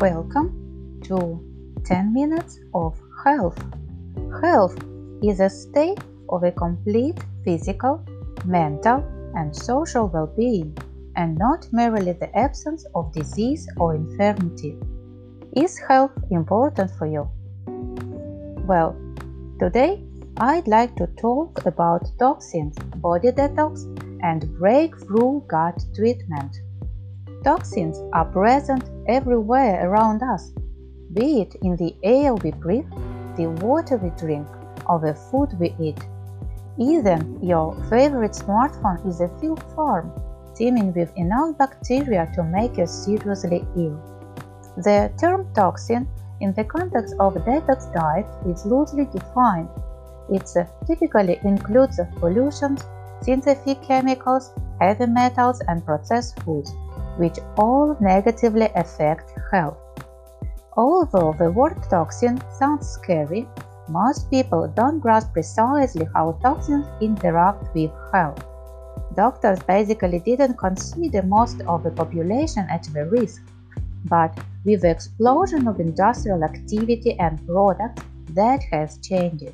Welcome to 10 minutes of health. Health is a state of a complete physical, mental, and social well being, and not merely the absence of disease or infirmity. Is health important for you? Well, today I'd like to talk about toxins, body detox, and breakthrough gut treatment. Toxins are present everywhere around us, be it in the air we breathe, the water we drink, or the food we eat. Even your favorite smartphone is a filth farm, teeming with enough bacteria to make you seriously ill. The term toxin in the context of detox diet is loosely defined. It typically includes pollutions, synthetic chemicals, heavy metals, and processed foods which all negatively affect health. Although the word toxin sounds scary, most people don't grasp precisely how toxins interact with health. Doctors basically didn't consider most of the population at the risk, but with the explosion of industrial activity and products, that has changed.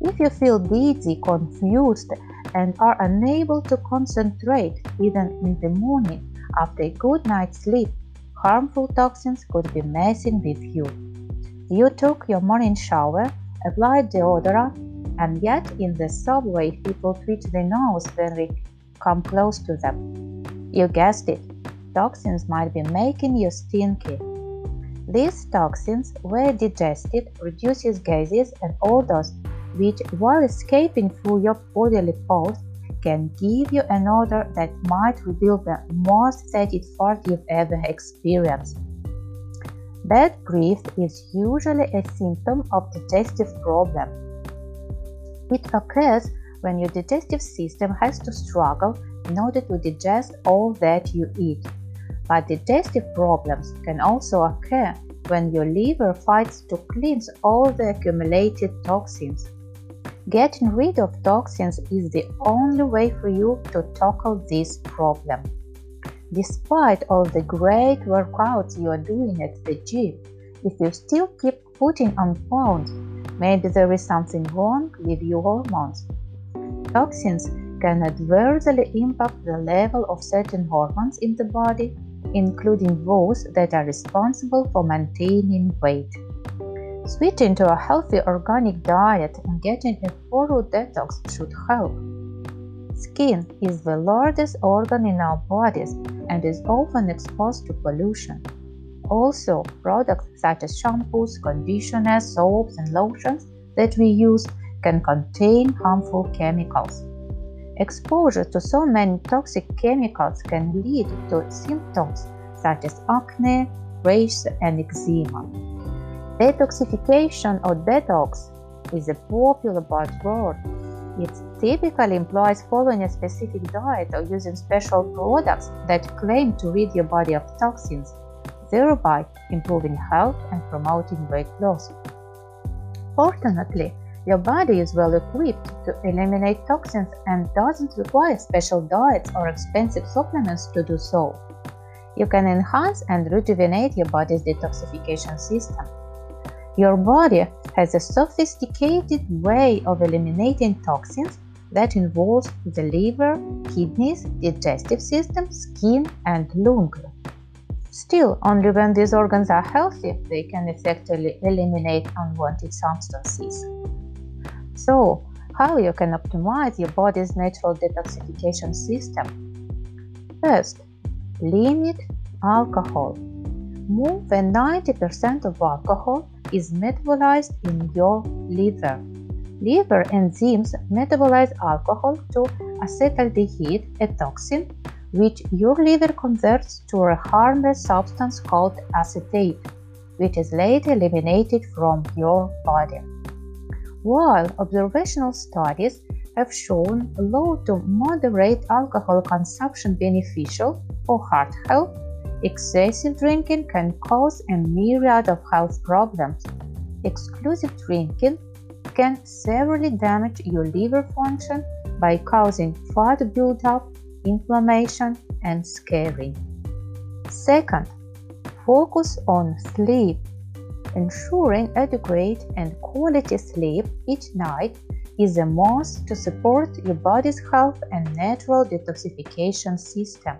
If you feel dizzy, confused, and are unable to concentrate even in the morning, after a good night's sleep, harmful toxins could be messing with you. You took your morning shower, applied deodorant, and yet in the subway people twitch their nose when we come close to them. You guessed it, toxins might be making you stinky. These toxins, when digested, reduces gases and odors which, while escaping through your bodily pores, can give you an odor that might reveal the most fart you've ever experienced. Bad breath is usually a symptom of digestive problem. It occurs when your digestive system has to struggle in order to digest all that you eat. But digestive problems can also occur when your liver fights to cleanse all the accumulated toxins. Getting rid of toxins is the only way for you to tackle this problem. Despite all the great workouts you are doing at the gym, if you still keep putting on pounds, maybe there is something wrong with your hormones. Toxins can adversely impact the level of certain hormones in the body, including those that are responsible for maintaining weight. Switching to a healthy organic diet and getting a thorough detox should help. Skin is the largest organ in our bodies and is often exposed to pollution. Also, products such as shampoos, conditioners, soaps, and lotions that we use can contain harmful chemicals. Exposure to so many toxic chemicals can lead to symptoms such as acne, rash, and eczema. Detoxification or detox is a popular buzzword. It typically implies following a specific diet or using special products that claim to rid your body of toxins, thereby improving health and promoting weight loss. Fortunately, your body is well equipped to eliminate toxins and doesn't require special diets or expensive supplements to do so. You can enhance and rejuvenate your body's detoxification system. Your body has a sophisticated way of eliminating toxins that involves the liver, kidneys, digestive system, skin, and lung. Still, only when these organs are healthy, they can effectively eliminate unwanted substances. So, how you can optimize your body's natural detoxification system? First, limit alcohol. More than 90% of alcohol is metabolized in your liver. Liver enzymes metabolize alcohol to acetaldehyde, a toxin, which your liver converts to a harmless substance called acetate, which is later eliminated from your body. While observational studies have shown low to moderate alcohol consumption beneficial for heart health, Excessive drinking can cause a myriad of health problems. Exclusive drinking can severely damage your liver function by causing fat buildup, inflammation, and scarring. Second, Focus on sleep. Ensuring adequate and quality sleep each night is a must to support your body's health and natural detoxification system.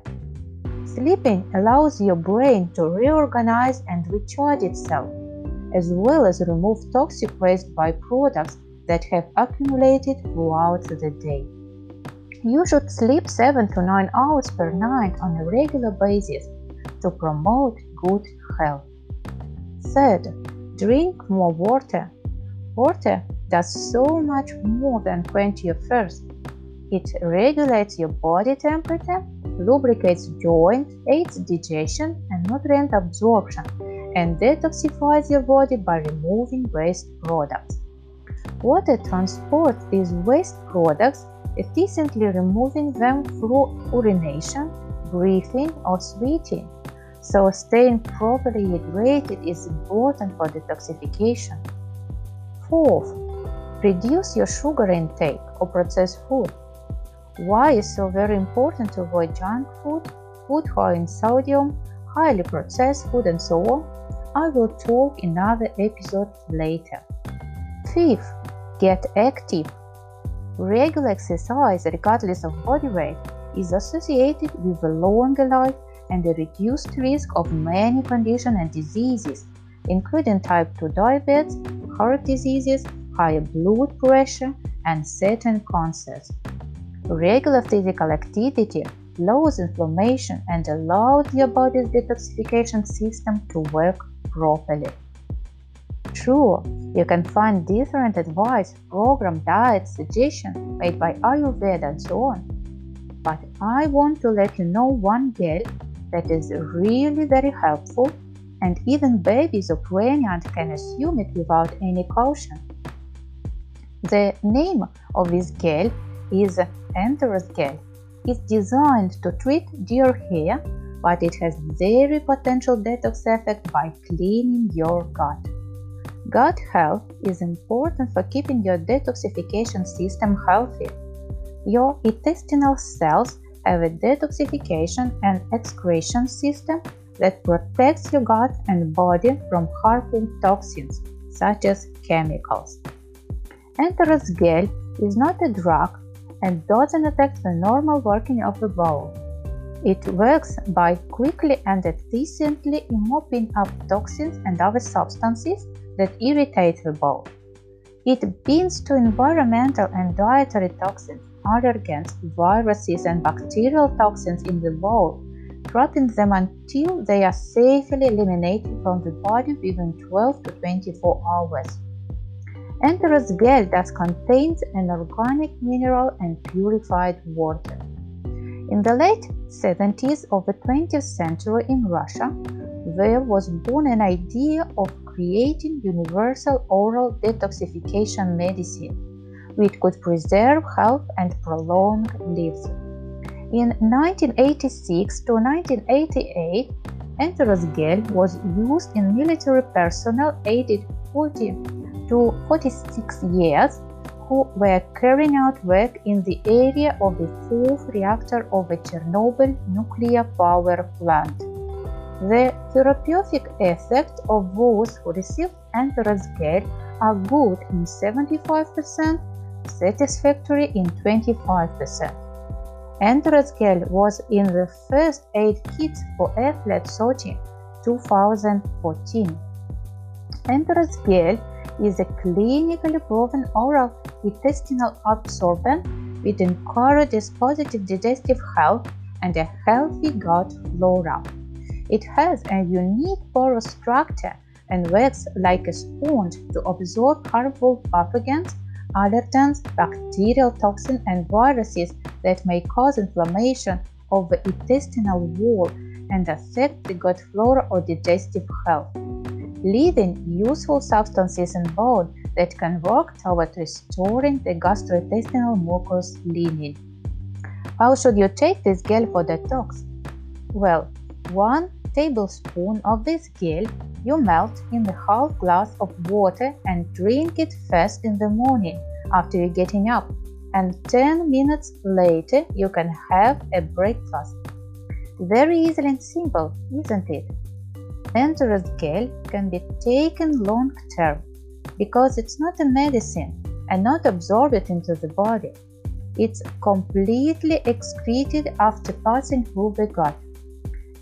Sleeping allows your brain to reorganize and recharge itself, as well as remove toxic waste byproducts that have accumulated throughout the day. You should sleep 7 to 9 hours per night on a regular basis to promote good health. Third, drink more water. Water does so much more than quench your thirst. It regulates your body temperature, lubricates joints, aids digestion and nutrient absorption, and detoxifies your body by removing waste products. Water transports these waste products, efficiently removing them through urination, breathing, or sweating. So, staying properly hydrated is important for detoxification. Fourth, reduce your sugar intake or processed food. Why is so very important to avoid junk food, food high in sodium, highly processed food, and so on? I will talk in another episode later. Fifth, get active. Regular exercise, regardless of body weight, is associated with a longer life and a reduced risk of many conditions and diseases, including type 2 diabetes, heart diseases, higher blood pressure, and certain cancers. Regular physical activity lowers inflammation and allows your body's detoxification system to work properly. Sure, you can find different advice, program, diet, suggestions made by Ayurveda and so on. But I want to let you know one gel that is really very helpful and even babies or pregnant can assume it without any caution. The name of this gel is Enterosgel. It's designed to treat deer hair, but it has very potential detox effect by cleaning your gut. Gut health is important for keeping your detoxification system healthy. Your intestinal cells have a detoxification and excretion system that protects your gut and body from harmful toxins such as chemicals. Enterosgel is not a drug and doesn't affect the normal working of the bowel. It works by quickly and efficiently mopping up toxins and other substances that irritate the bowel. It binds to environmental and dietary toxins, allergens, viruses, and bacterial toxins in the bowel, trapping them until they are safely eliminated from the body within 12 to 24 hours. Enterosgel thus contains an organic mineral and purified water. In the late 70s of the 20th century in Russia, there was born an idea of creating universal oral detoxification medicine, which could preserve health and prolong lives. In 1986 to 1988, Enteros gel was used in military personnel aged 40 to 46 years who were carrying out work in the area of the fourth reactor of the Chernobyl nuclear power plant. The therapeutic effects of those who received gel are good in 75%, satisfactory in 25%. Enterosgel was in the first aid kits for athletes Sochi 2014. Enteros gel is a clinically proven oral intestinal absorbent which encourages positive digestive health and a healthy gut flora. It has a unique porous structure and works like a sponge to absorb harmful pathogens, allergens, bacterial toxins, and viruses that may cause inflammation of the intestinal wall and affect the gut flora or digestive health, leaving useful substances in bone that can work toward restoring the gastrointestinal mucous lining. How should you take this gel for detox? Well, 1 tablespoon of this gel you melt in the half glass of water and drink it first in the morning after you're getting up and 10 minutes later you can have a breakfast. Very easy and simple, isn't it? Enteros gel can be taken long term because it's not a medicine and not absorbed into the body. It's completely excreted after passing through the gut.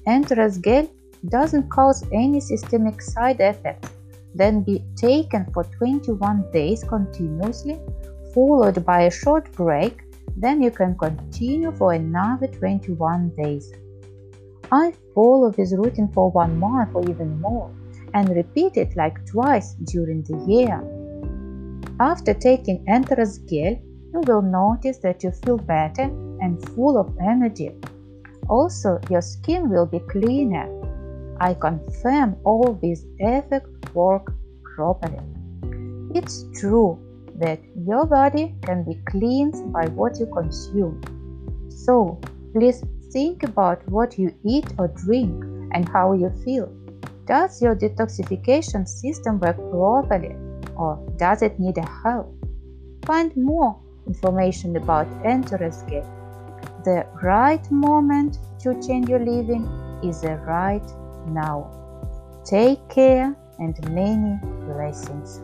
Enterosgel doesn't cause any systemic side effects, then be taken for 21 days continuously, followed by a short break, then you can continue for another 21 days. I follow this routine for one month or even more and repeat it like twice during the year. After taking Enteros gel, you will notice that you feel better and full of energy. Also, your skin will be cleaner. I confirm all these effects work properly. It's true that your body can be cleansed by what you consume. So, please think about what you eat or drink and how you feel. Does your detoxification system work properly or does it need a help? Find more information about Enterosgel. The right moment to change your living is the right now. Take care and many blessings.